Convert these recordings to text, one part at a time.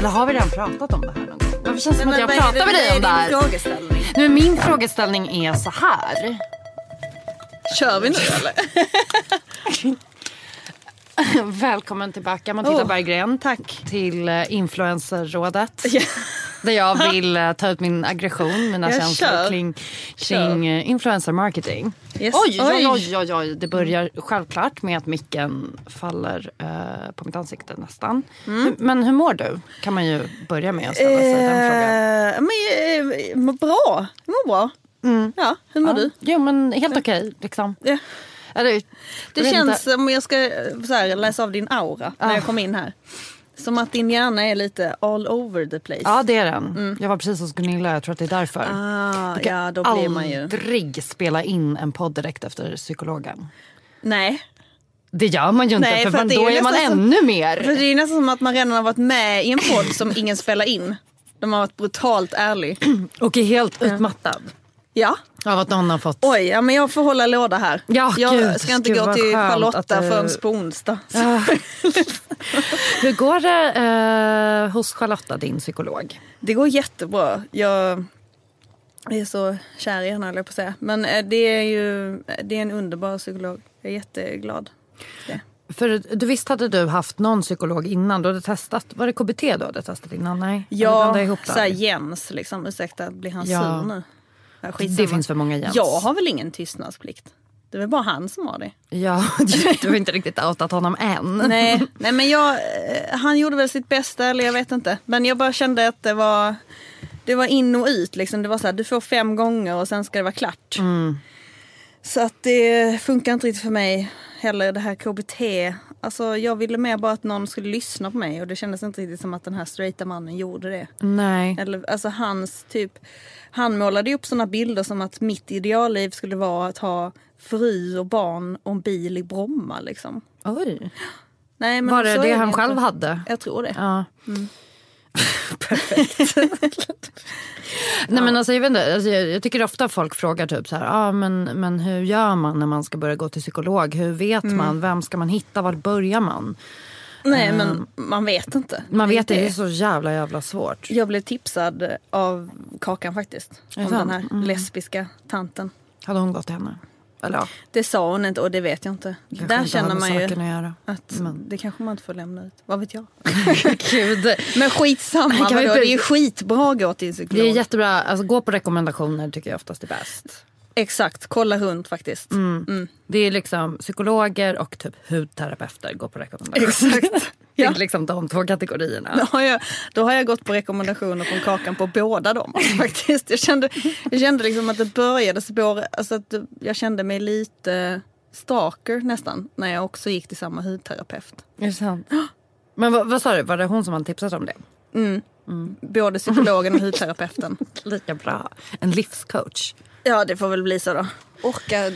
Eller har vi redan pratat om det här någon gång? Varför känns det som att jag pratar med dig om det här? frågeställning? Nu, min frågeställning är så här. Kör vi nu eller? Välkommen tillbaka Matilda Oh, Berggren. tack. Till eh, Influencerrådet. Där jag vill eh, ta ut min aggression, mina Jag känslor kör. kring, kring eh, influencer marketing. Yes. Oj, oj, Oj. oj, oj. Det börjar självklart med att micken faller eh, på mitt ansikte nästan. Hur- Men hur mår du? Kan man ju börja med att ställa sig den frågan. Eh, men mår bra. Jag mår bra. Ja, hur mår du? Jo men helt okej liksom. Ja. Eller, Det känns inte. som jag ska eh, här, läsa av din aura när jag kom in här. Som att din hjärna är lite all over the place. Ja det är den. Jag var precis hos Gunilla, jag tror att det är därför. Ah, kan ja, då blir man ju... aldrig spela in en podd direkt efter psykologen. Nej. Det gör man ju inte Nej, för, för då är är man som- ännu För mer. det är nästan som att man redan har varit med i en podd som ingen spelar in. De har varit brutalt ärlig. Och är helt utmattad. Ja. Av att någon har fått... Oj, ja, men jag får hålla låda här. Ja, jag gud, ska inte gud, gå till Charlotta du- förrän på onsdag. Ah. Hur går det eh, hos Charlotta, din psykolog? Det går jättebra. Jag är så kär i henne höll jag på att säga. Men eh, det är ju det är en underbar psykolog. Jag är jätteglad. Det. För du visst hade du haft någon psykolog innan? Du hade testat, var det KBT du hade testat innan? Nej? Ja, där? Jens liksom. Ursäkta, blir han Ja. sur nu? Ja. Det finns för många Jens. Jag har väl ingen tystnadsplikt? Det är väl bara han som har det. Ja, du har inte riktigt outat honom än. Nej, nej men jag, eh, han gjorde väl sitt bästa eller jag vet inte. Men jag bara kände att det var, det var in och ut liksom. Det var så här, du får fem gånger och sen ska det vara klart. Så att det funkar inte riktigt för mig heller det här KBT. Alltså jag ville mer bara att någon skulle lyssna på mig och det kändes inte riktigt som att den här straighta mannen gjorde det. Nej. Eller, alltså hans typ, han målade ju upp såna bilder som att mitt idealliv skulle vara att ha fru och barn och en bil i Bromma liksom. Oj. Nej, men Var det det han inte. själv hade? Jag tror det. Ja. Nej men alltså jag vet inte, alltså, jag, jag tycker ofta folk frågar typ så här, ah, men, men hur gör man när man ska börja gå till psykolog? Hur vet Mm. man? Vem ska man hitta? Var börjar man? Nej men man vet inte. Man vet det, det är så jävla jävla svårt. Jag blev tipsad av Kakan faktiskt. Om sant? den här lesbiska tanten. Hade hon gått till henne? Eller ja, Det sa hon inte och det vet jag inte. kanske Där inte känner man ju att att Men- det kanske man inte får lämna ut. Vad vet jag? Gud. Men skitsamma, Kan vi vadå? börja- det är ju skitbra att gå till en Det psykolog. är jättebra, alltså gå på rekommendationer tycker jag oftast är bäst. Exakt, kolla runt faktiskt. Mm. Det är liksom psykologer och typ hudterapeuter går på rekommendationer. Exakt. Det är liksom de två kategorierna. Då har, jag, då har jag gått på rekommendationer från Kakan på båda dem. faktiskt. Jag kände, jag kände liksom att det började spåra, alltså att jag kände mig lite stalker nästan när jag också gick till samma hudterapeut. Är det sant? Men vad, vad sa du, var det hon som hade tipsat om det? Både psykologen och hudterapeuten. Lika bra. En livscoach. Ja det får väl bli så då. Orka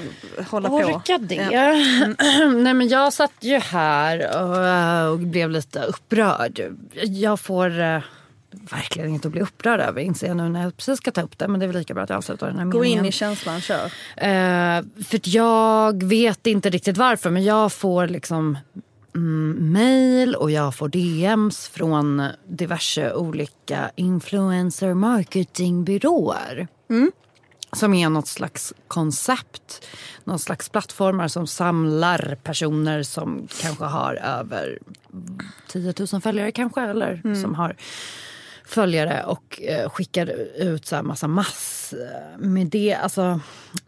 hålla på. Orka det. Ja. Nej men jag satt ju här och, och blev lite upprörd. Jag får uh, verkligen inte att bli upprörd över inser jag nu när jag precis ska ta upp det. Men det är väl lika bra att jag avslutar den här Gå meningen. in i känslan, kör. Uh, för att jag vet inte riktigt varför men jag får liksom mm, mail och jag får DMs från diverse olika influencer marketingbyråer. Som är något slags koncept. Någon slags plattformar som samlar personer som kanske har över 10 000 följare kanske. Eller som har följare och eh, skickar ut så här massa mass eh, med det. Alltså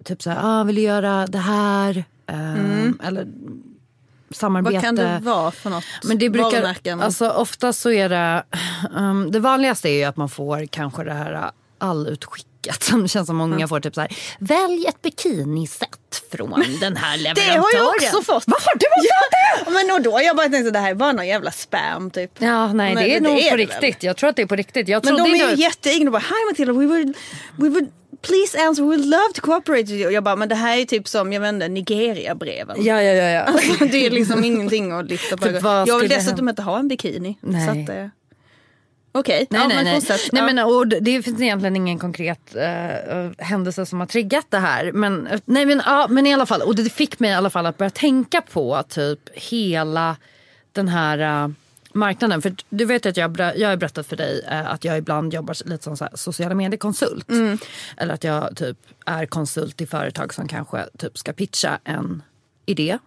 typ så här, ah, vill du göra det här? Eh, Eller samarbete. Vad kan det vara för något? Men det brukar, varumärken? alltså ofta så är det, um, det vanligaste är ju att man får kanske det här uh, allutskickat som det känns som många får. Typ så här, välj ett bikiniset från den här det leverantören. har jag också fått. Vad har du också ja, Men och då jag bara att det här är bara någon jävla spam typ. Ja, nej Men det är det nog är på det riktigt. Jag tror att det är på riktigt. Jag Men de är ju inte- jätteigna. Bara, Hi Matilda, we would, we would please answer, we would love to cooperate with you. Jag bara, men det här är typ som, jag vet inte, Nigeria-breven. Ja, ja, ja. ja. Alltså, det är liksom ingenting att lyfta på. Typ, jag vill dessutom inte ha en bikini. Nej. Så att, Okej, Nej, ja, nej, nej. nej Ja. men, och det- finns egentligen ingen konkret eh, händelse som har triggat det här. Men, eh, nej, men, ja, men i alla fall, och det fick mig i alla fall att börja tänka på typ hela den här marknaden. För du vet att jag, jag har berättat för dig att jag ibland jobbar lite som så sociala medier-konsult. Eller att jag typ är konsult i företag som kanske typ ska pitcha en idé.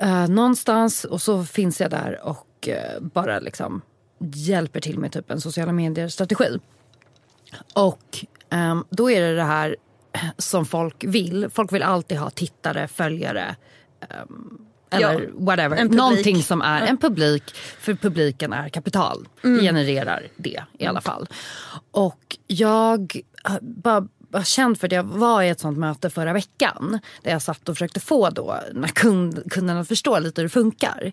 Eh, någonstans och så finns jag där och bara liksom hjälper till med typ en sociala medier-strategi. Och ehm, då är det det här som folk vill. Folk vill alltid ha tittare, följare ehm, eller Ja, whatever. Någonting som är en publik. För publiken är kapital. Det genererar det i alla fall. Och jag har bara var känd för att jag var i ett sånt möte förra veckan. Där jag satt och försökte få då när kund, kunderna att förstå lite hur det funkar.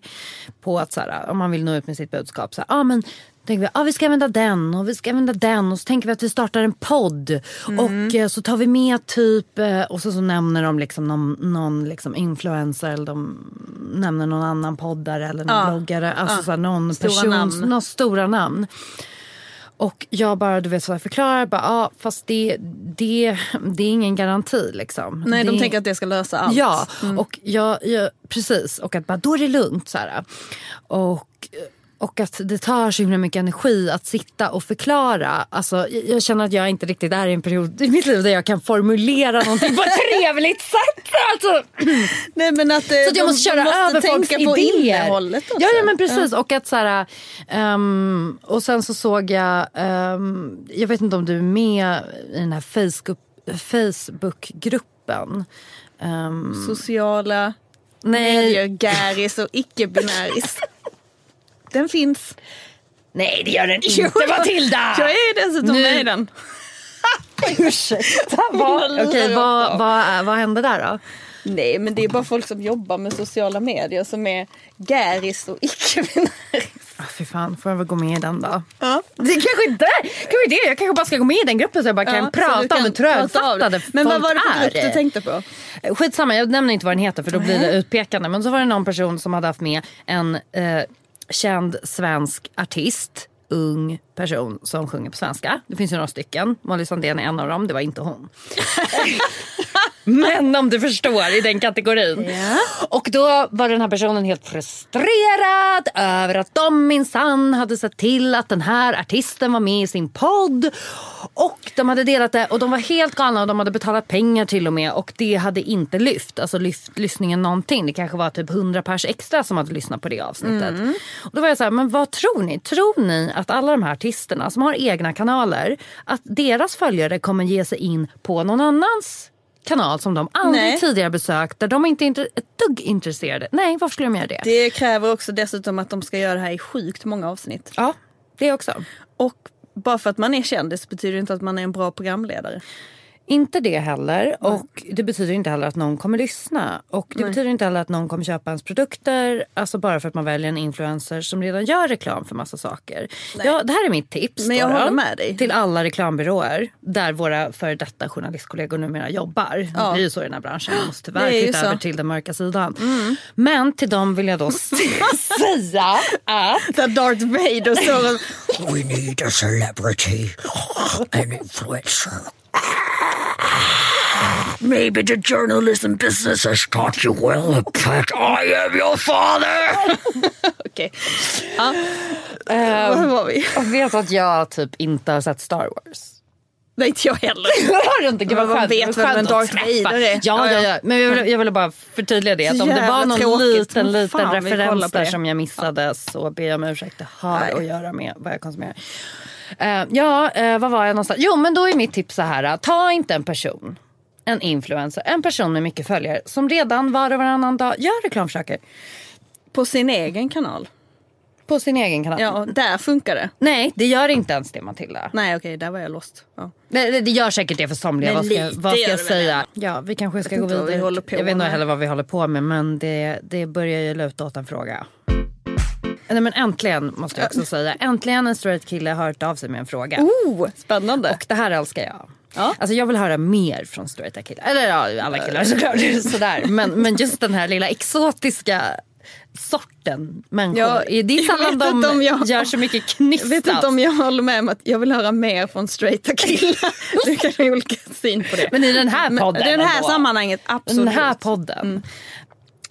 På att så här, om man vill nå ut med sitt budskap. Så här, ah, men, tänker vi, ah, vi ska använda den och vi ska använda den. Och så tänker vi att vi startar en podd. Och eh, så tar vi med typ, eh, och så, så nämner de liksom någon, någon liksom influencer. Eller de nämner någon annan poddare eller någon Ja. bloggare. Alltså Ja. så här, någon Stora person, namn. några stora namn. Och jag bara du vet så här, förklarar bara, ja fast det, det, det är ingen garanti liksom. Nej, det, de tänker att det ska lösa allt. Ja, och jag, jag, precis. Och att bara, då är det lugnt. Så här. Och, och att det tar så himla mycket energi att sitta och förklara. Alltså, jag- känner att jag inte riktigt är i en period i mitt liv där jag kan formulera någonting på ett trevligt sätt. Alltså, Nej, men att, eh, så att jag de- måste köra måste över folks på idéer. innehållet också. Ja, ja men precis. Och att så här, ehm, och sen så såg jag, ehm, jag vet inte om du är med i den här Facebook, Facebookgruppen. Ehm, Sociala nej, medier, gäris och icke-binäris. Den finns. nej, det gör den inte Matilda! Jag är dessutom Nu- med i den. Ursäkta, vad, okej, vad, vad, vad hände där då? Nej men det är bara folk som jobbar med sociala medier som är gäris och icke-binäris. Ah, fy fan, får jag väl gå med i den då? Ja. Det är kanske inte kanske det. Jag kanske bara ska gå med i den gruppen så jag bara kan Ja, prata kan om hur trögfattade det. Men vad folk var det för är. grupp du tänkte på? Skitsamma, jag nämner inte vad den heter för då blir det utpekande. Men så var det någon person som hade haft med en eh, känd svensk artist. Ung person som sjunger på svenska. Det finns ju några stycken. Molly Sandén är en av dem, det var inte hon. Men om du förstår, i den kategorin. Och då var den här personen helt frustrerad över att de minsann hade sett till att den här artisten var med i sin podd. Och de hade delat det och de var helt galna och de hade betalat pengar till och med. Och det hade inte lyft, alltså lyft lyssningen någonting. Det kanske var typ 100 pers extra som hade lyssnat på det avsnittet. Och då var jag så här, men vad tror ni? Tror ni att alla de här artisterna som har egna kanaler, att deras följare kommer ge sig in på någon annans kanal som de aldrig Nej. tidigare besökt, där de inte är ett dugg intresserade. Nej, varför skulle de göra det? Det kräver också dessutom att de ska göra det här i sjukt många avsnitt. Ja, det också. Och bara för att man är kändis betyder inte att man är en bra programledare. Inte det heller. Och det betyder inte heller att någon kommer lyssna. Och det betyder inte heller att någon kommer köpa ens produkter. Alltså bara för att man väljer en influencer som redan gör reklam för massa saker. Ja, det här är mitt tips. Men jag håller med dig. Till alla reklambyråer där våra före detta journalistkollegor numera jobbar. Ja. Det blir ju så i den här branschen. Man måste tyvärr är. Mm. över till den mörka sidan. Men till dem vill jag då säga att Där Darth Vader står. We need a celebrity, an influencer. Maybe the journalism business has taught you well, but I am your father. Okej. Ja. Var var vi? jag vet att jag typ inte har sett Star Wars. Nej, inte jag heller. Har du inte? Gud vad skönt. vet vem att Darth. Vader är? Ja, Ja, ja, ja. ja. Men jag ville, jag ville bara förtydliga det. Att om det var någon tråkigt. liten, liten fan, referens där som jag missade så ber jag om ursäkt. Det har Nej. att göra med vad jag konsumerar. Eh, ja, uh, vad var jag någonstans? Jo, men då är mitt tips så här. Ta inte en person, en influencer, en person med mycket följare som redan var och varannan dag gör reklamförsöker På sin egen kanal. på sin egen kanal. Ja, där funkar det. Nej, det gör inte ens det Matilda. Nej, okej, där var jag lost. Ja. Det, det, det gör säkert det för somliga. Men Vad ska, lite vad ska gör jag det väl säga? Ja, vi kanske ska gå inte vad vi vidare. håller på jag vet inte med. heller vad vi håller på med men det, det börjar ju luta åt en fråga. Nej, men äntligen måste jag också säga. Äntligen en straight kille har hört av sig med en fråga. Oh, spännande. Och det här älskar jag. Ja. Alltså jag vill höra mer från straighta killar. Eller ja, alla killar såklart. Sådär. Men, men just den här lilla exotiska sorten människor. Ja, det är jag sällan de om jag- gör så mycket Jag knistras. vet inte om jag håller med om att jag vill höra mer från straighta killar. Det kan ha olika syn på det. Men i den här podden I det här ändå. sammanhanget, absolut. Den här podden.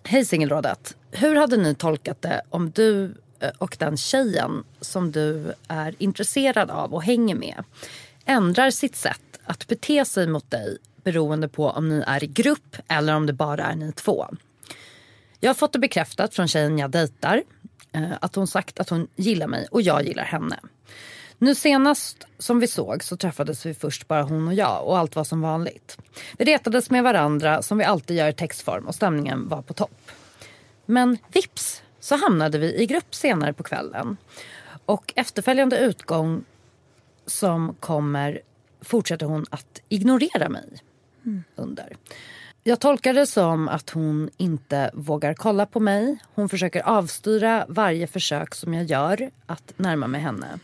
Hej singelrådet. Hur hade ni tolkat det om du eh, och den tjejen som du är intresserad av och hänger med ändrar sitt sätt att bete sig mot dig beroende på om ni är i grupp eller om det bara är ni två? Jag har fått det bekräftat från tjejen jag dejtar eh, att hon sagt att hon gillar mig och jag gillar henne. Nu senast som vi såg så träffades vi först bara hon och jag och allt var som vanligt. Vi retades med varandra som vi alltid gör i textform och stämningen var på topp. Men vips så hamnade vi i grupp senare på kvällen. Och efterföljande utgång som kommer fortsätter hon att ignorera mig under. Jag tolkar det som att hon inte vågar kolla på mig. Hon försöker avstyra varje försök som jag gör att närma mig henne.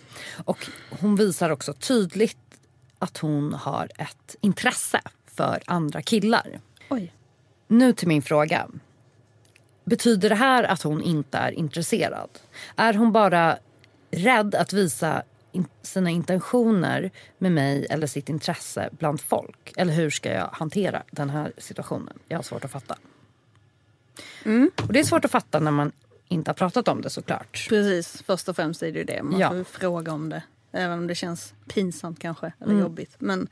Och hon visar också tydligt att hon har ett intresse för andra killar. Oj. Nu till min fråga. Betyder det här att hon inte är intresserad? Är hon bara rädd att visa in- sina intentioner med mig eller sitt intresse bland folk? Eller hur ska jag hantera den här situationen? Jag har svårt att fatta. Och det är svårt att fatta när man inte har pratat om det såklart. Precis, först och främst är det ju det. Man Ja. får fråga om det. Även om det känns pinsamt kanske, eller Mm. jobbigt. Men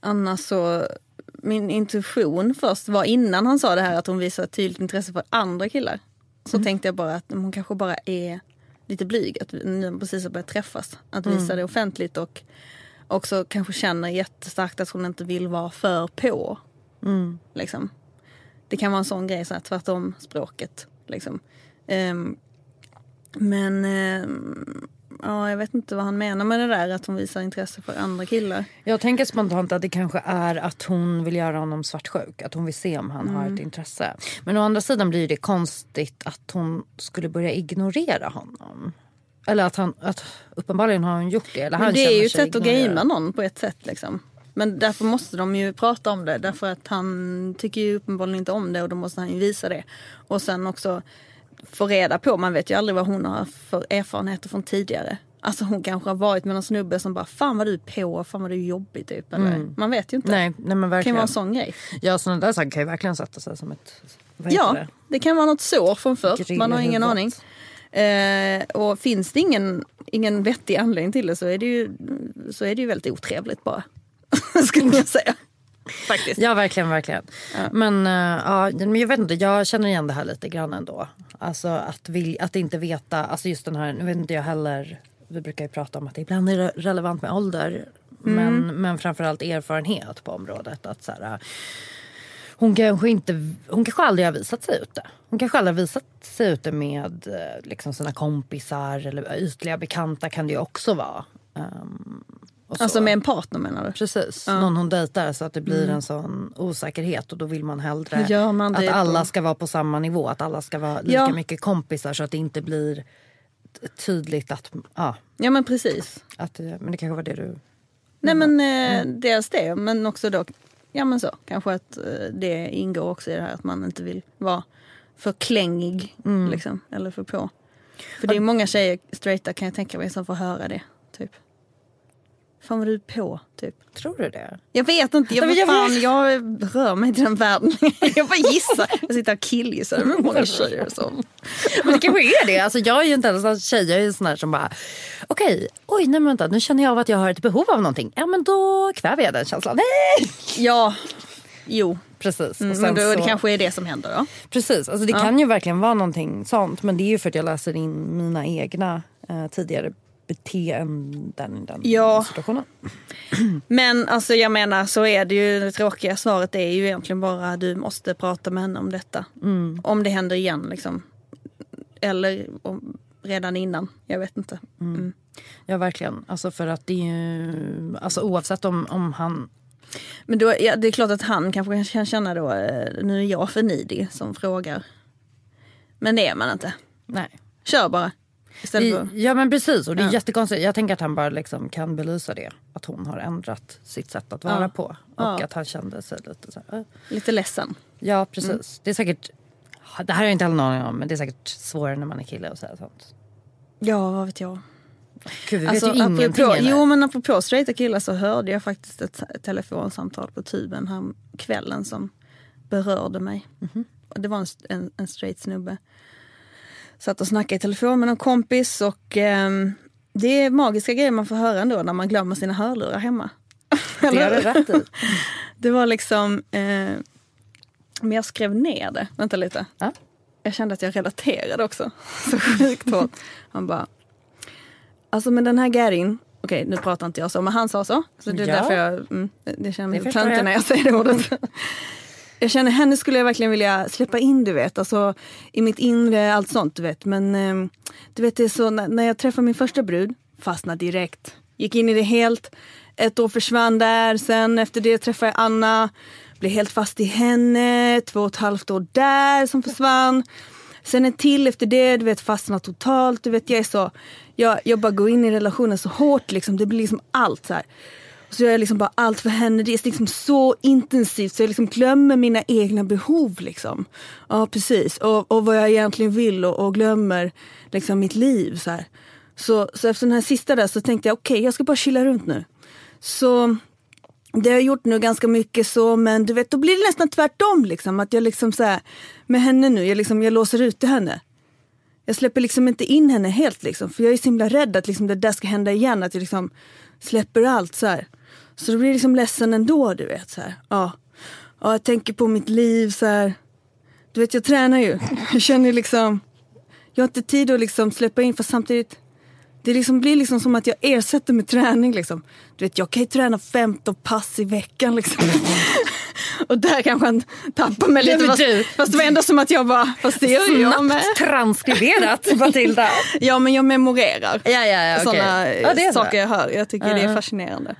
annars så, min intuition först var innan han sa det här att hon visar ett tydligt intresse för andra killar. Så Mm. tänkte jag bara att hon kanske bara är lite blyg, att vi precis har börjat träffas. Att visa Mm. det offentligt och också kanske känner jättestarkt att hon inte vill vara för på. Mm. Liksom. Det kan vara en sån grej, så här, tvärtom språket. Liksom. Ehm, men ehm, ja, jag vet inte vad han menar med det där att hon visar intresse för andra killar. Jag tänker spontant att det kanske är att hon vill göra honom svartsjuk. Att hon vill se om han har ett intresse. Men å andra sidan blir det konstigt att hon skulle börja ignorera honom. Eller att han, att uppenbarligen har hon gjort det. Eller han det är ju ett sätt att gamea någon på ett sätt. Liksom. Men därför måste de ju prata om det. Därför att han tycker ju uppenbarligen inte om det och då måste han ju visa det. Och sen också få reda på, man vet ju aldrig vad hon har för erfarenheter från tidigare. Alltså hon kanske har varit med någon snubbe som bara fan vad du är på, fan vad du är jobbig typ. Eller, Man vet ju inte. Nej, nej men det kan verkligen. vara en sån grej. Ja sådana där saker kan ju verkligen sätta sig som ett... Ja, det? det kan vara något sår från förr. Man har ingen aning. Eh, och finns det ingen, ingen vettig anledning till det så är det ju, så är det ju väldigt otrevligt bara. Skulle jag säga. Faktiskt. Ja verkligen, verkligen. Men, uh, ja, men jag vet inte, jag känner igen det här lite grann ändå. Alltså att, vill, att inte veta, alltså just den här, nu vet inte jag heller, vi brukar ju prata om att det ibland är re- relevant med ålder. Men, men framförallt erfarenhet på området. Att så här, hon kanske, inte, hon kanske aldrig har visat sig ute. Hon kanske aldrig har visat sig ute med eh, liksom sina kompisar eller ytliga bekanta kan det ju också vara. Så. Alltså med en partner menar du? Precis, någon hon dejtar så att det blir en sån osäkerhet och då vill man hellre man att alla på- ska vara på samma nivå, att alla ska vara lika Ja. mycket kompisar så att det inte blir tydligt att, ja, Ja men precis. att, eh, men det kanske var det du... Nej men eh, Mm. dels det men också då, ja men så kanske att eh, det ingår också i det här att man inte vill vara för klängig Mm. liksom, eller för på. För det är många tjejer, straighta kan jag tänka mig, som får höra det. Fan vad du är på, typ. Tror du det? Jag vet inte, jag, Nej, men vad jag fan, rör mig till den världen. jag bara gissar. Jag sitter och killgissar. Hur många tjejer som... Men det kanske är det. Alltså, jag är ju inte en sån tjej, jag är en sån här som bara okej, oj nej men vänta nu känner jag av att jag har ett behov av någonting. Ja men då kväver jag den känslan. Nej! Ja, jo. Precis. Mm, och men då, det så- kanske är det som händer då. Precis, alltså det kan ju verkligen vara någonting sånt. Men det är ju för att jag läser in mina egna eh, tidigare beteenden i den Ja. situationen. Men alltså jag menar så är det ju, det tråkiga svaret är ju egentligen bara du måste prata med henne om detta. Om det händer igen liksom. Eller om, redan innan, jag vet inte. Mm. Ja verkligen. Alltså för att det är ju, alltså oavsett om, om han Men då, ja, det är klart att han kanske kan känna då, eh, nu är jag för needy som frågar. Men det är man inte. Nej. Kör bara. Istället för, Ja men precis och det är Ja. jättekonstigt. Jag tänker att han bara liksom kan belysa det. Att hon har ändrat sitt sätt att vara Ja. på. Och Ja. att han kände sig lite så här. eh. lite ledsen. Ja precis. Det är säkert, det här har jag inte heller någon aning om men det är säkert svårare när man är kille att säga sånt. Ja, vad vet jag. Gud vi Alltså, vet ju ingenting. apropå, jo men apropå straighta killar så hörde jag faktiskt ett telefonsamtal på tuben här kvällen som berörde mig. Mhm. Och Det var en, en, en straight snubbe. Satt och snackade i telefon med någon kompis och ehm, det är magiska grejer man får höra ändå när man glömmer sina hörlurar hemma. det har du rätt i. Det var liksom, eh, men jag skrev ner det. Vänta lite. Ja. Jag kände att jag relaterade också. Så sjukt hårt. Han bara, alltså med den här Garin, okej nu pratar inte jag så, men han sa så. Så det är Ja. därför jag, mm, det- känner mig jag. när jag säger det ordet. Jag känner henne skulle jag verkligen vilja släppa in du vet, alltså i mitt inre, allt sånt du vet. Men ehm, du vet det är så när, när jag träffade min första brud, fastnade direkt. Gick in i det helt, ett år försvann där, sen efter det träffade jag Anna, blev helt fast i henne, två och ett halvt år där som försvann. Sen en till efter det, du vet fastnat totalt. Du vet jag är så, jag, jag bara går in i relationen så hårt liksom, det blir liksom allt så här. Så jag är liksom bara allt för henne. Det är liksom så intensivt så jag liksom glömmer mina egna behov. Liksom. Ja precis. Och, och vad jag egentligen vill och, och glömmer liksom mitt liv. Så, här. Så, så efter den här sista där så tänkte jag okej okay, jag ska bara chilla runt nu. Så det har jag gjort nu ganska mycket så men du vet då blir det nästan tvärtom. Liksom, att jag liksom så här, med henne nu, jag, liksom, jag låser ute henne. Jag släpper liksom inte in henne helt liksom, för jag är så himla rädd att liksom det där ska hända igen. Att jag liksom släpper allt så här. Så då blir jag liksom ledsen ändå, du vet. Så här. Ja. ja, jag tänker på mitt liv så här. Du vet, jag tränar ju. Jag känner liksom, jag har inte tid att liksom släppa in, för samtidigt det liksom blir liksom som att jag ersätter med träning. Liksom. Du vet, jag kan ju träna 15 pass i veckan. Liksom. Och där kanske han tappar mig lite. Fast, du- fast det var ändå som att jag bara, fast det gör jag med. Transkriberat Matilda. Ja men jag memorerar Ja, ja, ja, okej. sådana Ja, saker jag hör. Jag tycker det är fascinerande.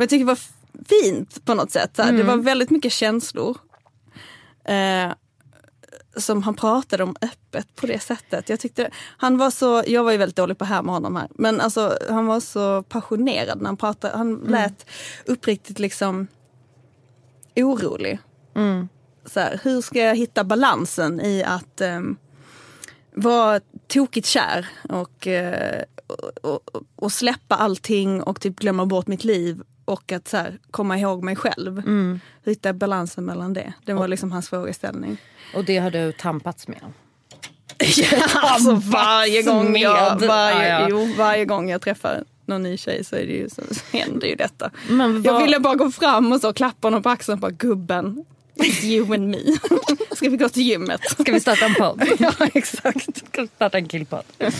Men jag tycker det var fint på något sätt. Här. Det var väldigt mycket känslor. Eh, som han pratade om öppet på det sättet. Jag, tyckte, han var så, jag var ju väldigt dålig på att härma honom här. Men alltså, han var så passionerad när han pratade. Han lät uppriktigt liksom orolig. Så här, hur ska jag hitta balansen i att um, vara tokigt kär och, eh, och, och, och släppa allting och typ glömma bort mitt liv och att så här, komma ihåg mig själv. Hitta balansen mellan det. Det var liksom hans frågeställning. Och det har du tampats med. alltså varje gång, jag, varje, Ja, ja. Jo, varje gång jag träffar någon ny tjej så, är det ju, så, händer ju detta. Men Jag vad- ville bara gå fram och så klappa honom på axeln och bara gubben, you and me. Ska vi gå till gymmet? Ska vi starta en podd? ja exakt. Ska vi starta en killpodd? Nej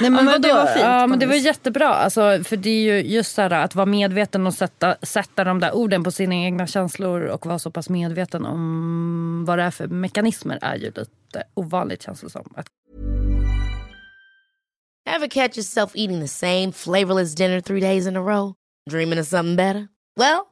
men, men vadå? det var fint ja, men det var jättebra. Alltså, för det är ju just så här, att vara medveten och sätta, sätta de där orden på sina egna känslor och vara så pass medveten om vad det är för mekanismer är ju lite ovanligt känns det som. Att Ever catch yourself eating the same flavorless dinner three days in a row? Dreaming of something better? Well,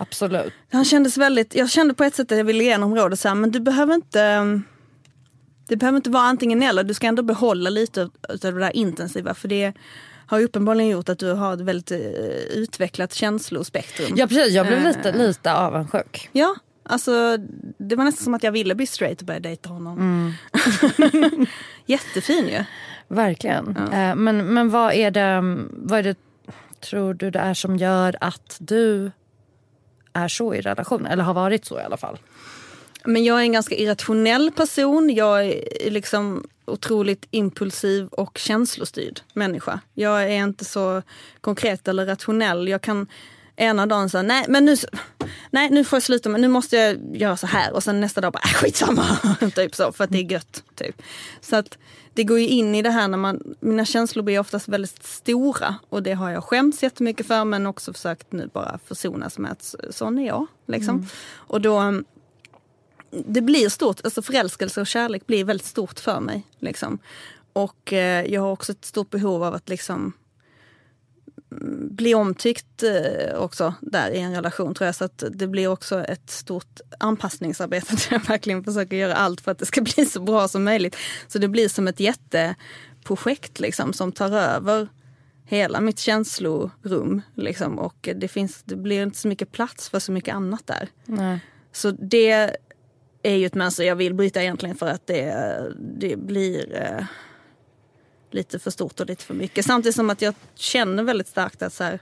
Absolut. Han kändes väldigt, jag kände på ett sätt att jag ville ge honom rådet så här, men du behöver inte Det behöver inte vara antingen eller, du ska ändå behålla lite av det där intensiva för det har ju uppenbarligen gjort att du har ett väldigt eh, utvecklat känslospektrum. Ja precis, jag blev Eh. lite, lite avundsjuk. Ja, alltså det var nästan som att jag ville bli straight och börja dejta honom. Mm. Jättefin ju. Verkligen. Eh, men, men vad är det, vad är det tror du det är som gör att du är så i relation? Eller har varit så i alla fall. Men jag är en ganska irrationell person. Jag är liksom otroligt impulsiv och känslostyrd människa. Jag är inte så konkret eller rationell. Jag kan ena dagen säga nej men nu, nej nu får jag sluta men nu måste jag göra så här och sen nästa dag bara äh, skitsamma. typ så för att det är gött. Typ. Så att det går ju in i det här när man, mina känslor blir oftast väldigt stora och det har jag skämts jättemycket för men också försökt nu bara försonas med att sån är jag. Liksom. Och då det blir stort, alltså förälskelse och kärlek blir väldigt stort för mig. Liksom. Och eh, jag har också ett stort behov av att liksom mm, bli omtyckt eh, också där i en relation tror jag. Så att det blir också ett stort anpassningsarbete där jag verkligen försöker göra allt för att det ska bli så bra som möjligt. Så det blir som ett jätteprojekt liksom som tar över hela mitt känslorum. Liksom. Och det, finns, det blir inte så mycket plats för så mycket annat där. Nej. Så det är ju ett mönster jag vill bryta egentligen för att det, det blir eh, lite för stort och lite för mycket. Samtidigt som att jag känner väldigt starkt att så här,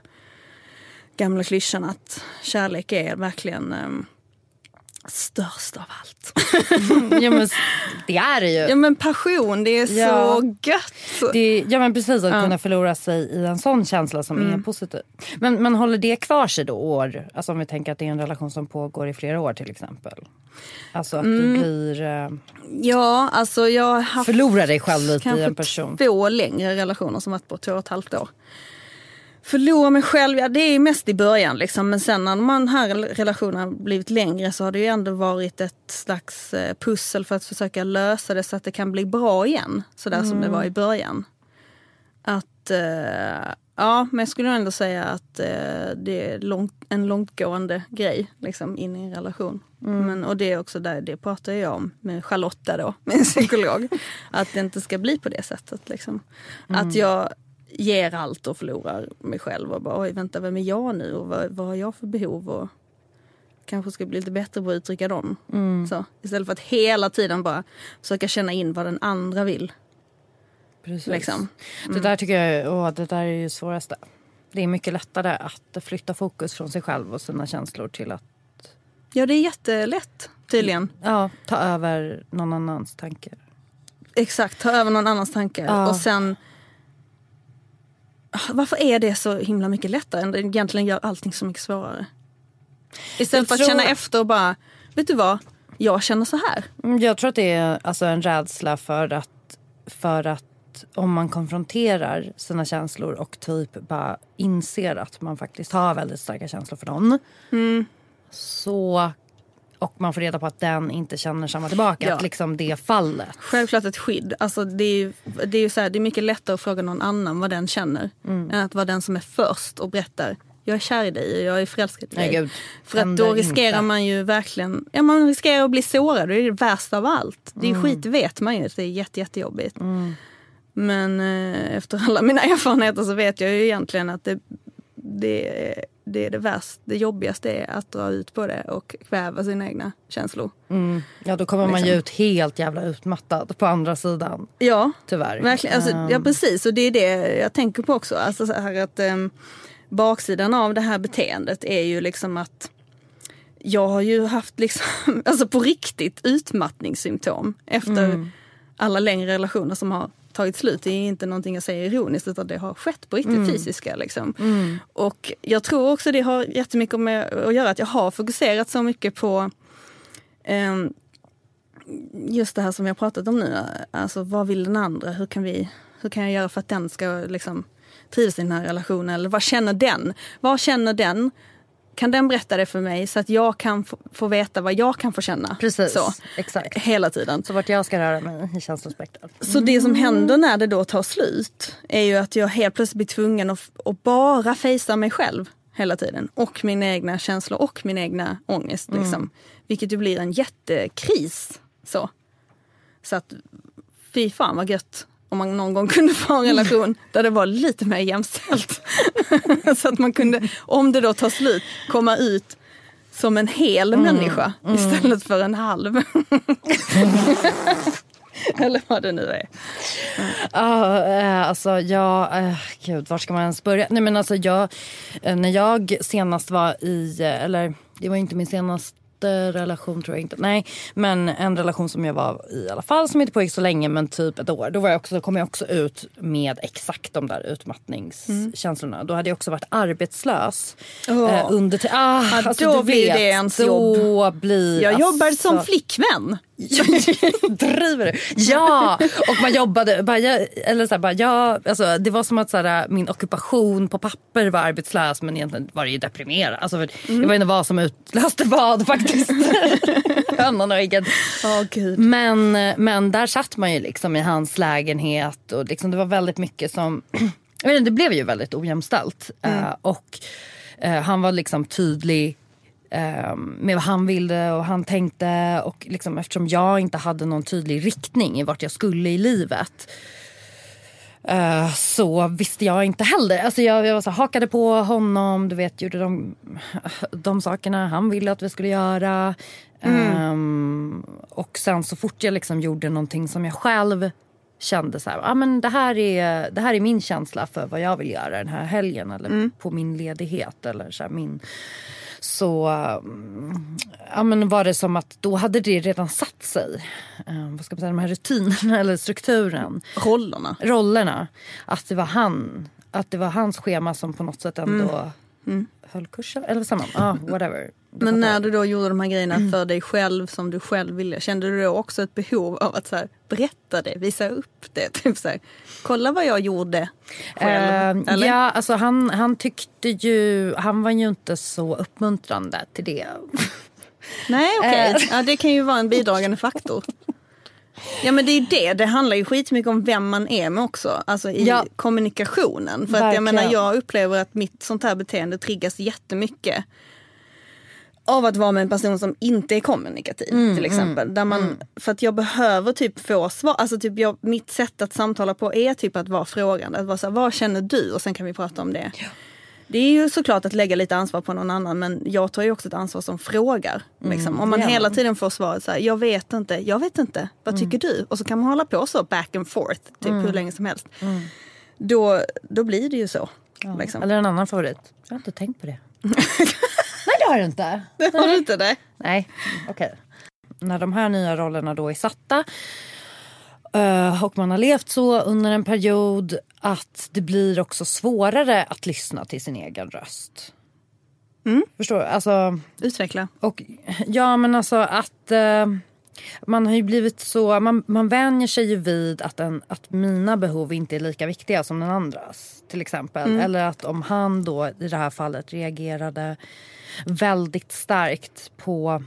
gamla klyschan att kärlek är verkligen um, störst av allt. Ja, men, det är det ju. Ja men passion, det är Ja. så gött. Det, ja men precis, att Ja. kunna förlora sig i en sån känsla som är positiv. Men, men håller det kvar sig då år? Alltså om vi tänker att det är en relation som pågår i flera år till exempel. Alltså att du blir, eh, Ja, alltså jag har haft förlorar dig själv lite i en person. två längre relationer som varit på två och ett halvt år. Förlora mig själv, ja det är mest i början liksom. Men sen när man här relationen blivit längre så har det ju ändå varit ett slags eh, pussel för att försöka lösa det så att det kan bli bra igen. Sådär som det var i början. Att, eh, ja men jag skulle ändå säga att eh, det är långt, en långtgående grej liksom in i en relation. Men, och det är också där, det pratar jag om med Charlotta då, min psykolog. att det inte ska bli på det sättet. Liksom. Att jag ger allt och förlorar mig själv och bara oj vänta vem är jag nu och vad, vad har jag för behov och kanske ska bli lite bättre på att uttrycka dem. Så, istället för att hela tiden bara försöka känna in vad den andra vill. Precis. Liksom. Det där tycker jag åh, det där är ju svåraste. Det är mycket lättare att flytta fokus från sig själv och sina känslor till att Ja det är jättelätt tydligen. ja, ta över någon annans tankar. Exakt, ta över någon annans tankar Ja. och sen varför är det så himla mycket lättare än det egentligen gör allting så mycket svårare? Istället för att känna efter och bara, vet du vad, jag känner så här. Mm, Jag tror att det är alltså en rädsla för att, för att om man konfronterar sina känslor och typ bara inser att man faktiskt har väldigt starka känslor för någon. Så, och man får reda på att den inte känner samma tillbaka. Ja. Att liksom det fallet. Självklart ett skydd. Alltså det, är ju, det, är ju så här, det är mycket lättare att fråga någon annan vad den känner. Mm. Än att vara den som är först och berättar. Jag är kär i dig och jag är förälskad i dig. Nej. För att då riskerar inte. man ju verkligen ja, man riskerar att bli sårad. Det är det värsta av allt. Det är Mm. skit vet man ju. att Det är jätte, jättejobbigt. Men eh, efter alla mina erfarenheter så vet jag ju egentligen att det, det, det är det värsta, det jobbigaste är att dra ut på det och kväva sina egna känslor. Ja, då kommer man ju Liksom. ut helt jävla utmattad på andra sidan. Ja, Tyvärr. verkligen. Alltså, ja Ehm, precis och det är det jag tänker på också. Alltså så här att ehm, baksidan av det här beteendet är ju liksom att jag har ju haft liksom, alltså på riktigt utmattningssymptom efter Mm. Alla längre relationer som har tagit slut. Det är inte någonting jag säger ironiskt utan det har skett på riktigt Mm. fysiska. Liksom. Och jag tror också det har jättemycket med att göra att jag har fokuserat så mycket på ehm, just det här som vi har pratat om nu. Alltså vad vill den andra? Hur kan, vi, hur kan jag göra för att den ska liksom, trivas i den här relationen? Eller vad känner den? Vad känner den? Kan den berätta det för mig så att jag kan få, få veta vad jag kan få känna? Precis, Så, exakt. hela tiden. Så vart jag ska röra mig i känslospektrat. Så det som händer när det då tar slut är ju att jag helt plötsligt blir tvungen att, att bara fejsa mig själv hela tiden. Och mina egna känslor och min egna ångest. Liksom. Vilket ju blir en jättekris. Så, så att fy fan vad gött om man någon gång kunde få en relation där det var lite mer jämställt. så att man kunde, om det då tar slut, komma ut som en hel människa istället för en halv. Eller vad det nu är. Ja, eh, alltså jag... Eh, gud, var ska man ens börja? Nej men alltså jag... Eh, när jag senast var i... Eller det var inte min senaste relation tror jag inte. Nej, men en relation som jag var i i alla fall som inte pågick så länge men typ ett år. Då, var jag också, då kom jag också ut med exakt de där utmattningskänslorna. Då hade jag också varit arbetslös. Åh. Eh, under ah, Ja, alltså, då blir vet, det ens då jobb. Blir, Jag alltså- som flickvän. Driver du? Ja! Och man jobbade, bara, jag, eller så här, bara, jag, alltså, det var som att så här, min ockupation på papper var arbetslös men egentligen var det ju deprimerad. Alltså, för Jag vet inte vad som utlöste vad faktiskt. Hönan och ägget. Gud. Men, men där satt man ju liksom i hans lägenhet och liksom, det var väldigt mycket som... Jag vet inte, det blev ju väldigt ojämställt. Eh, och eh, han var liksom tydlig med vad han ville och han tänkte. Och liksom, eftersom jag inte hade någon tydlig riktning i vart jag skulle i livet eh, så visste jag inte heller. Alltså jag, jag var så här, hakade på honom, du vet, gjorde de, de sakerna han ville att vi skulle göra. Ehm, och sen så fort jag liksom gjorde någonting som jag själv kände så här, ah, men det, här är, det här är min känsla för vad jag vill göra den här helgen eller på min ledighet. Eller så här, min, så mm, ja, men var det som att då hade det redan satt sig. Eh, vad ska man säga, de här rutinerna eller strukturen Rollerna. rollerna. Att det var han. Att det var hans schema som på något sätt ändå höll kursen. Eller vad säger man? Ah, whatever. Men när du då gjorde de här grejerna för dig själv som du själv ville, kände du då också ett behov av att så här, berätta det, visa upp det? Typ så här, kolla vad jag gjorde själv. Eller? ja, alltså han, han tyckte ju... Han var ju inte så uppmuntrande till det. Nej okej, Eh. ja, det kan ju vara en bidragande faktor. Ja men det är ju det, det handlar ju skitmycket om vem man är med också. Alltså i Ja. kommunikationen. För att jag Verkligen. menar jag upplever att mitt sånt här beteende triggas jättemycket. Av att vara med en person som inte är kommunikativ Mm, till exempel. Där man, För att jag behöver typ få svar. Alltså typ jag, mitt sätt att samtala på är typ att vara frågande. Att vara så här, vad känner du? Och sen kan vi prata om det. Det är ju såklart att lägga lite ansvar på någon annan men jag tar ju också ett ansvar som frågar. Liksom. Om man gör hela tiden får svaret så här, jag vet inte, jag vet inte, vad tycker du? Och så kan man hålla på så back and forth typ hur länge som helst. Då, då blir det ju så. Liksom. Eller en annan favorit. Jag har inte tänkt på det. Nej, det har du inte. Har du inte det? Nej, okej. När de här nya rollerna då är satta eh, och man har levt så under en period att det blir också svårare att lyssna till sin egen röst. Förstår du? Alltså, Utveckla. och, ja men alltså att eh, man har ju blivit så, man, man vänjer sig ju vid att, en, att mina behov inte är lika viktiga som den andras. Till exempel. Eller att om han då i det här fallet reagerade väldigt starkt på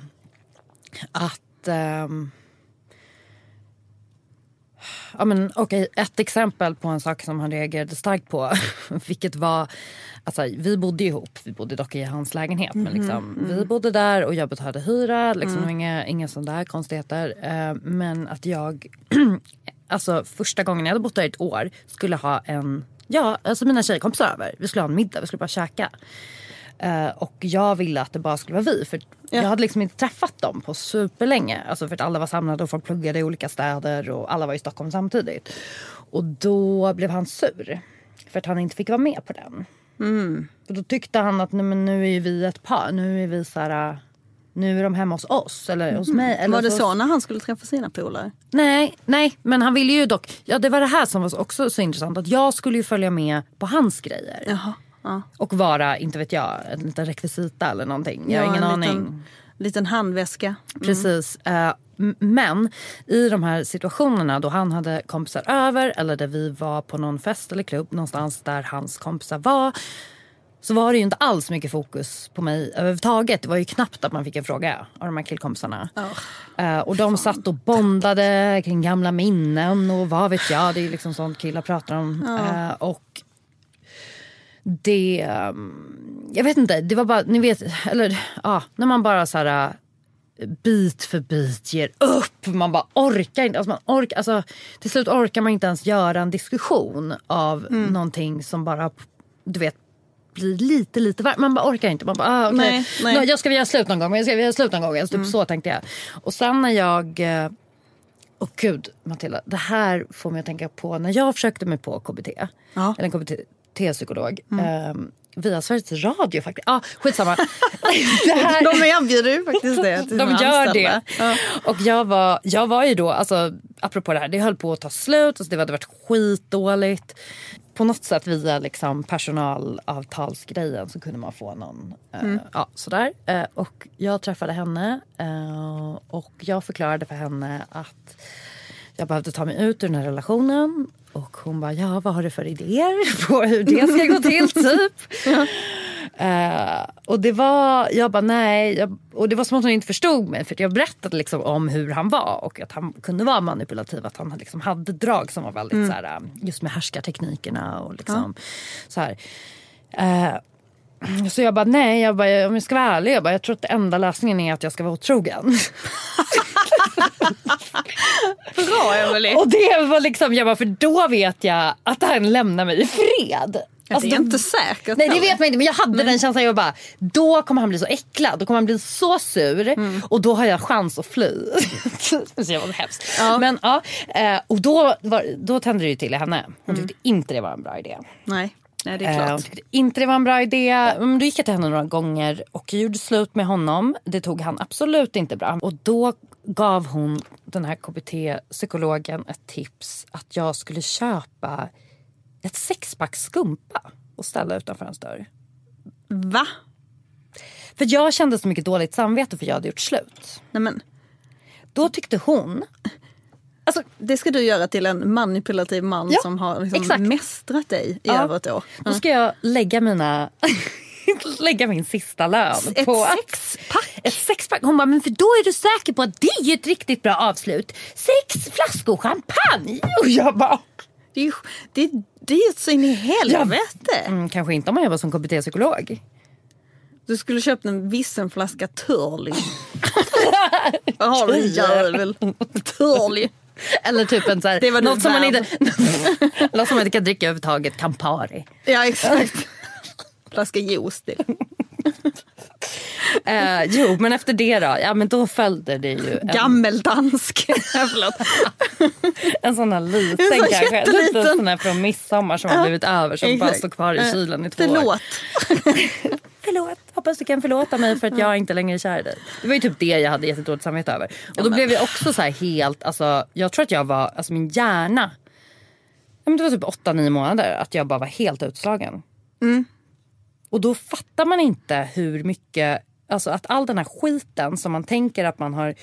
att ehm, Ja, men, okej, ett exempel på en sak som han reagerade starkt på. Vilket var, alltså, vi bodde ihop, vi bodde dock i hans lägenhet. Men liksom, Vi bodde där och jag betalade hyra. Liksom, Inga, inga sådana där konstigheter. Eh, men att jag, alltså första gången jag hade bott där i ett år skulle ha en, ja alltså mina tjejkompisar över. Vi skulle ha en middag, vi skulle bara käka. Eh, och jag ville att det bara skulle vara vi. För jag hade liksom inte träffat dem på superlänge. Alltså för att alla var samlade och folk pluggade i olika städer och alla var i Stockholm samtidigt. Och då blev han sur. För att han inte fick vara med på den. För då tyckte han att nej, men nu är vi ett par. Nu är vi så här, nu är de hemma hos oss eller hos mig. Eller Var det hos så när han skulle träffa sina polare? Nej, nej, men han ville ju dock... Ja, det var det här som var också så intressant. Att jag skulle ju följa med på hans grejer. Jaha. Ja. Och vara, inte vet jag, en liten rekvisita eller någonting. Jag har ingen en aning. Liten, liten handväska. Precis. Eh, m- men i de här situationerna då han hade kompisar över eller där vi var på någon fest eller klubb någonstans där hans kompisar var så var det ju inte alls mycket fokus på mig överhuvudtaget. Det var ju knappt att man fick en fråga av de här killkompisarna. Eh, och de satt och bondade kring gamla minnen och vad vet jag. Det är liksom sånt killar pratar om. Eh, och det... um, Jag vet inte, det var bara, ni vet, eller ja, när man bara så här uh, bit för bit ger upp. Man bara orkar inte. Alltså man orkar, alltså, till slut orkar man inte ens göra en diskussion av Mm. någonting som bara, du vet, blir lite, lite varmt. Man bara orkar inte. Man bara, ah, okej. Nej, nej. Nå, Jag ska vi göra slut någon gång, jag ska vi göra slut någon gång. Alltså, typ Så tänkte jag. Och sen när jag... eh, Åh gud, Matilda. Det här får mig att tänka på när jag försökte mig på KBT. Ja. Eller en KBT-psykolog. Eh, via Sveriges Radio faktiskt. Ah, skitsamma. det här, De erbjuder ju faktiskt det till de gör anställda. det. Ja. Och jag var, jag var ju då, alltså, apropå det här, det höll på att ta slut. Alltså, det hade varit skitdåligt. På något sätt via liksom, personalavtalsgrejen så kunde man få någon. eh, ja, sådär. Eh, och jag träffade henne eh, och jag förklarade för henne att jag behövde ta mig ut ur den här relationen. Och hon bara, ja vad har du för idéer på hur det ska gå till typ? Eh, och det var, jag bara nej. Jag, och det var som att hon inte förstod mig. För jag berättade liksom om hur han var och att han kunde vara manipulativ. Att han liksom hade drag som var väldigt så här, eh, just med härskarteknikerna och liksom så här. Eh, så jag bara nej, jag bara, om jag ska vara ärlig, jag, bara, jag tror att enda lösningen är att jag ska vara otrogen. Bra Emelie. Och det var liksom, jag bara, för då vet jag att han lämnar mig i fred. Alltså, det är då- inte säkert. Nej det vet man inte men jag hade den känslan. Jag bara, då kommer han bli så äcklad. Då kommer han bli så sur. Och då har jag chans att fly. så jävla hemskt. Ja. Men ja, eh, och då, var, då tände det ju till i henne. Hon tyckte inte det var en bra idé. Nej. Nej, det är Eh, klart. hon tyckte inte det var en bra idé. Men då gick jag till henne några gånger och gjorde slut med honom. Det tog han absolut inte bra. Och då gav hon den här KBT-psykologen ett tips att jag skulle köpa ett sexpack skumpa och ställa utanför hans dörr. Va? För jag kände så mycket dåligt samvete för jag hade gjort slut. Nej, men, Då tyckte hon... Alltså, det ska du göra till en manipulativ man Ja, som har liksom exakt. mästrat dig i Ja. över ett år. då ska jag lägga mina... lägga min sista lön Ett på... sexpack? Ett sexpack. Hon bara, men för då är du säker på att det är ett riktigt bra avslut. Sex flaskor champagne. Och jag bara... Det är ju det, det är så in i helvete. Mm, kanske inte om man jobbar som KBT-psykolog. Du skulle köpt en vissen flaska Turley. Vad har du jävel? Turley. Eller typ en så här, Det var något som man inte, något som man inte kan dricka överhuvudtaget. Campari. Ja exakt. Flaska juice till. Eh, jo, men efter det då? Ja, men då följde det ju en, Gammeldansk. Förlåt. en sån här liten En sån kanske. jätteliten. Lite sån här från midsommar som har blivit över som bara Exakt. står kvar i Eh, kylen i två år. Förlåt. Hoppas du kan förlåta mig för att jag inte längre är kär i dig. Det var ju typ det jag hade jättedåligt samvete över. Och då blev jag också så här helt, alltså jag tror att jag var, alltså min hjärna. Men det var typ 8-9 månader att jag bara var helt utslagen. Och då fattar man inte hur mycket, alltså att all den här skiten som man tänker att man har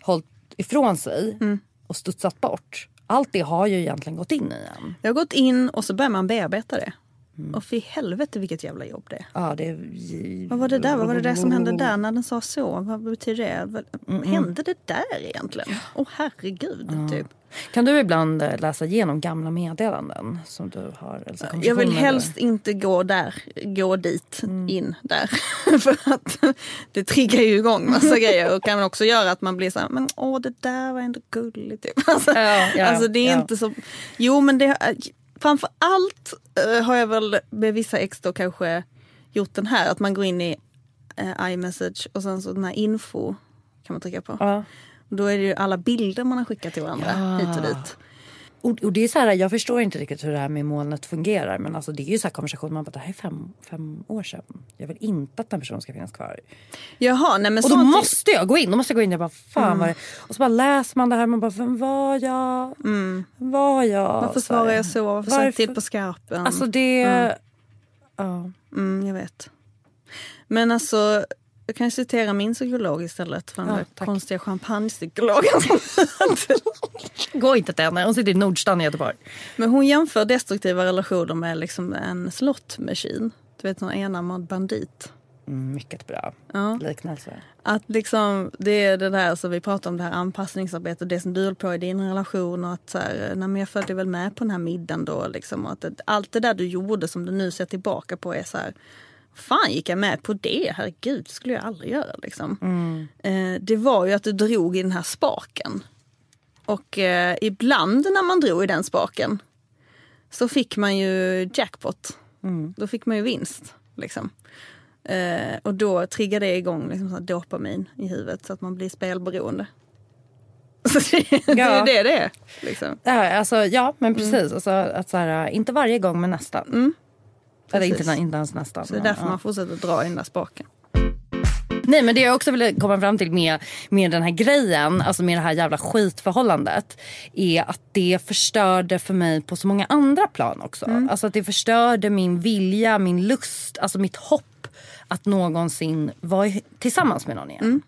hållit ifrån sig och studsat bort. Allt det har ju egentligen gått in i en. Jag har gått in och så börjar man bearbeta det. Och för i helvete vilket jävla jobb det är. Ja, det. Vad var det där? Vad var det där som hände där när den sa så? Vad betyder det? Vad Mm, hände det där egentligen? Åh herregud. Typ. Kan du ibland eh, läsa igenom gamla meddelanden som du har? Alltså Jag vill helst inte gå där, gå dit, Mm. in där. För att det triggar ju igång massa grejer och kan också göra att man blir så här, men åh det där var ändå gulligt. Typ. Alltså, Ja, ja, alltså det är ja. inte så, jo men det, framför allt eh, har jag väl med vissa ex då kanske gjort den här. Att man går in i eh, iMessage och sen så den här info kan man trycka på. Ja. Då är det ju alla bilder man har skickat till varandra hit och dit. Och, och det är så här, jag förstår inte riktigt hur det här med molnet fungerar. Men alltså det är ju så här konversation. Man bara, det här är fem, fem år sedan. Jag vill inte att den personen ska finnas kvar. Jaha, nej men Och då måste jag gå in. Då måste jag gå in och bara, fan vad det Och så bara läser man det här. Man bara, vem var jag? Vem var jag? Mm. Varför svarar jag så? Varför jag till Varför? på skarpen? Alltså det... Ja. Mm, jag vet. Men alltså, jag kan citera min psykolog istället. För den Ja, där konstiga champagnepsykologen. Gå inte till henne. Hon sitter i Nordstan i Göteborg. Men hon jämför destruktiva relationer med liksom en slottmaskin. Du vet, en enarmad bandit. Mm, mycket bra Ja. liknelse. Att liksom, det är det där som vi pratar om, det här anpassningsarbetet, det som du höll på i din relation och att så här, nej men jag följde väl med på den här middagen då liksom. Och att det, allt det där du gjorde som du nu ser tillbaka på är så här, fan gick jag med på det? Herregud, det skulle jag aldrig göra liksom. Eh, det var ju att du drog i den här spaken. Och eh, ibland när man drog i den spaken så fick man ju jackpot. Då fick man ju vinst. Liksom. Eh, och då triggar det igång liksom, så dopamin i huvudet så att man blir spelberoende. Så det, det Ja. är det det är. Liksom. Ja, alltså, ja men precis. Alltså, att så här, inte varje gång men nästan. Eller inte, inte ens nästan. Så det är men, därför ja. man fortsätter dra i den där spaken. Nej men det jag också vill komma fram till med, med den här grejen, alltså med det här jävla skitförhållandet. Är att det förstörde för mig på så många andra plan också. Alltså att det förstörde min vilja, min lust, alltså mitt hopp att någonsin vara tillsammans med någon igen.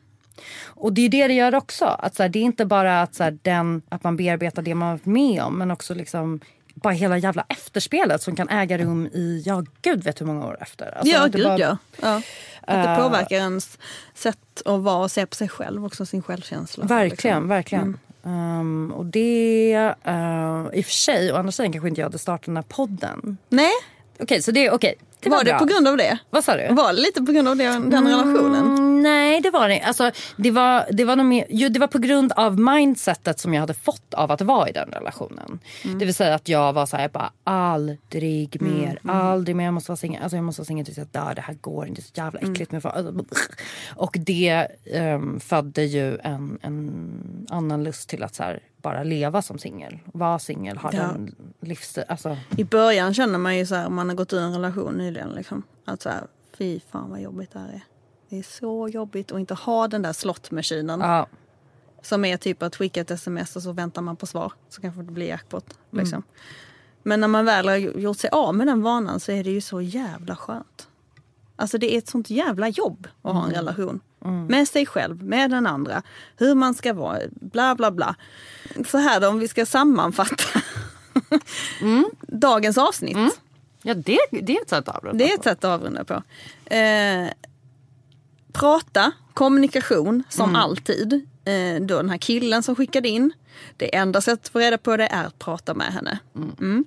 Och det är det det gör också. Att så här, det är inte bara att, så här, den, att man bearbetar det man varit med om men också liksom bara hela jävla efterspelet som kan äga rum i, ja gud vet hur många år efter. Alltså ja, gud bara- ja. ja. Att det påverkar ens sätt att vara och se på sig själv också, sin självkänsla. Verkligen, liksom. verkligen. Um, och det, uh, i och för sig, å andra sidan kanske inte jag hade startat den här podden. Nej, Okej, så det, okej. Det var, var det bra. på grund av det? Vad sa du? Var det lite på grund av det, den relationen? Mm, nej, det var det alltså, det var, det var mer, jo, det var på grund av mindsetet som jag hade fått av att vara i den relationen. Mm. Det vill säga att jag var så här, bara aldrig mer, aldrig mer. Jag måste vara singel. Alltså jag måste vara singel tills jag dör. Det här går inte. Det är så jävla Mm. äckligt med folk. Och det um, födde ju en, en annan lust till att så här, bara leva som singel. Vara singel, ha Ja. den livsstil. Alltså, I början känner man ju så här, om man har gått ur en relation nyligen, liksom, att så här, fy fan vad jobbigt det här är. Det är så jobbigt att inte ha den där slottmaskinen. ja. Som är typ att skicka ett sms och så väntar man på svar. Så kanske det blir jackpot. Liksom. Men när man väl har gjort sig av med den vanan så är det ju så jävla skönt. Alltså det är ett sånt jävla jobb att ha en relation. Med sig själv, med den andra. Hur man ska vara, bla bla bla. Så här då, om vi ska sammanfatta dagens avsnitt. ja det, det är ett sätt att avrunda Det är ett sätt att avrunda på. Eh, prata, kommunikation som alltid. Eh, då den här killen som skickade in. Det enda sättet att få reda på det är att prata med henne. Mm.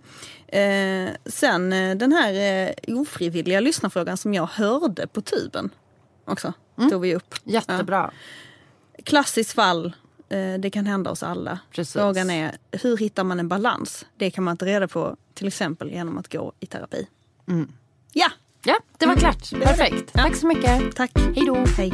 Eh, sen eh, den här eh, ofrivilliga lyssnarfrågan som jag hörde på tuben. Också tog vi upp. Jättebra. Ja. Klassiskt fall. Eh, det kan hända oss alla. Precis. Frågan är hur hittar man en balans? Det kan man inte reda på till exempel genom att gå i terapi. Ja, Ja, det var klart. Perfekt. Tack så mycket. tack. Hej då. Hej.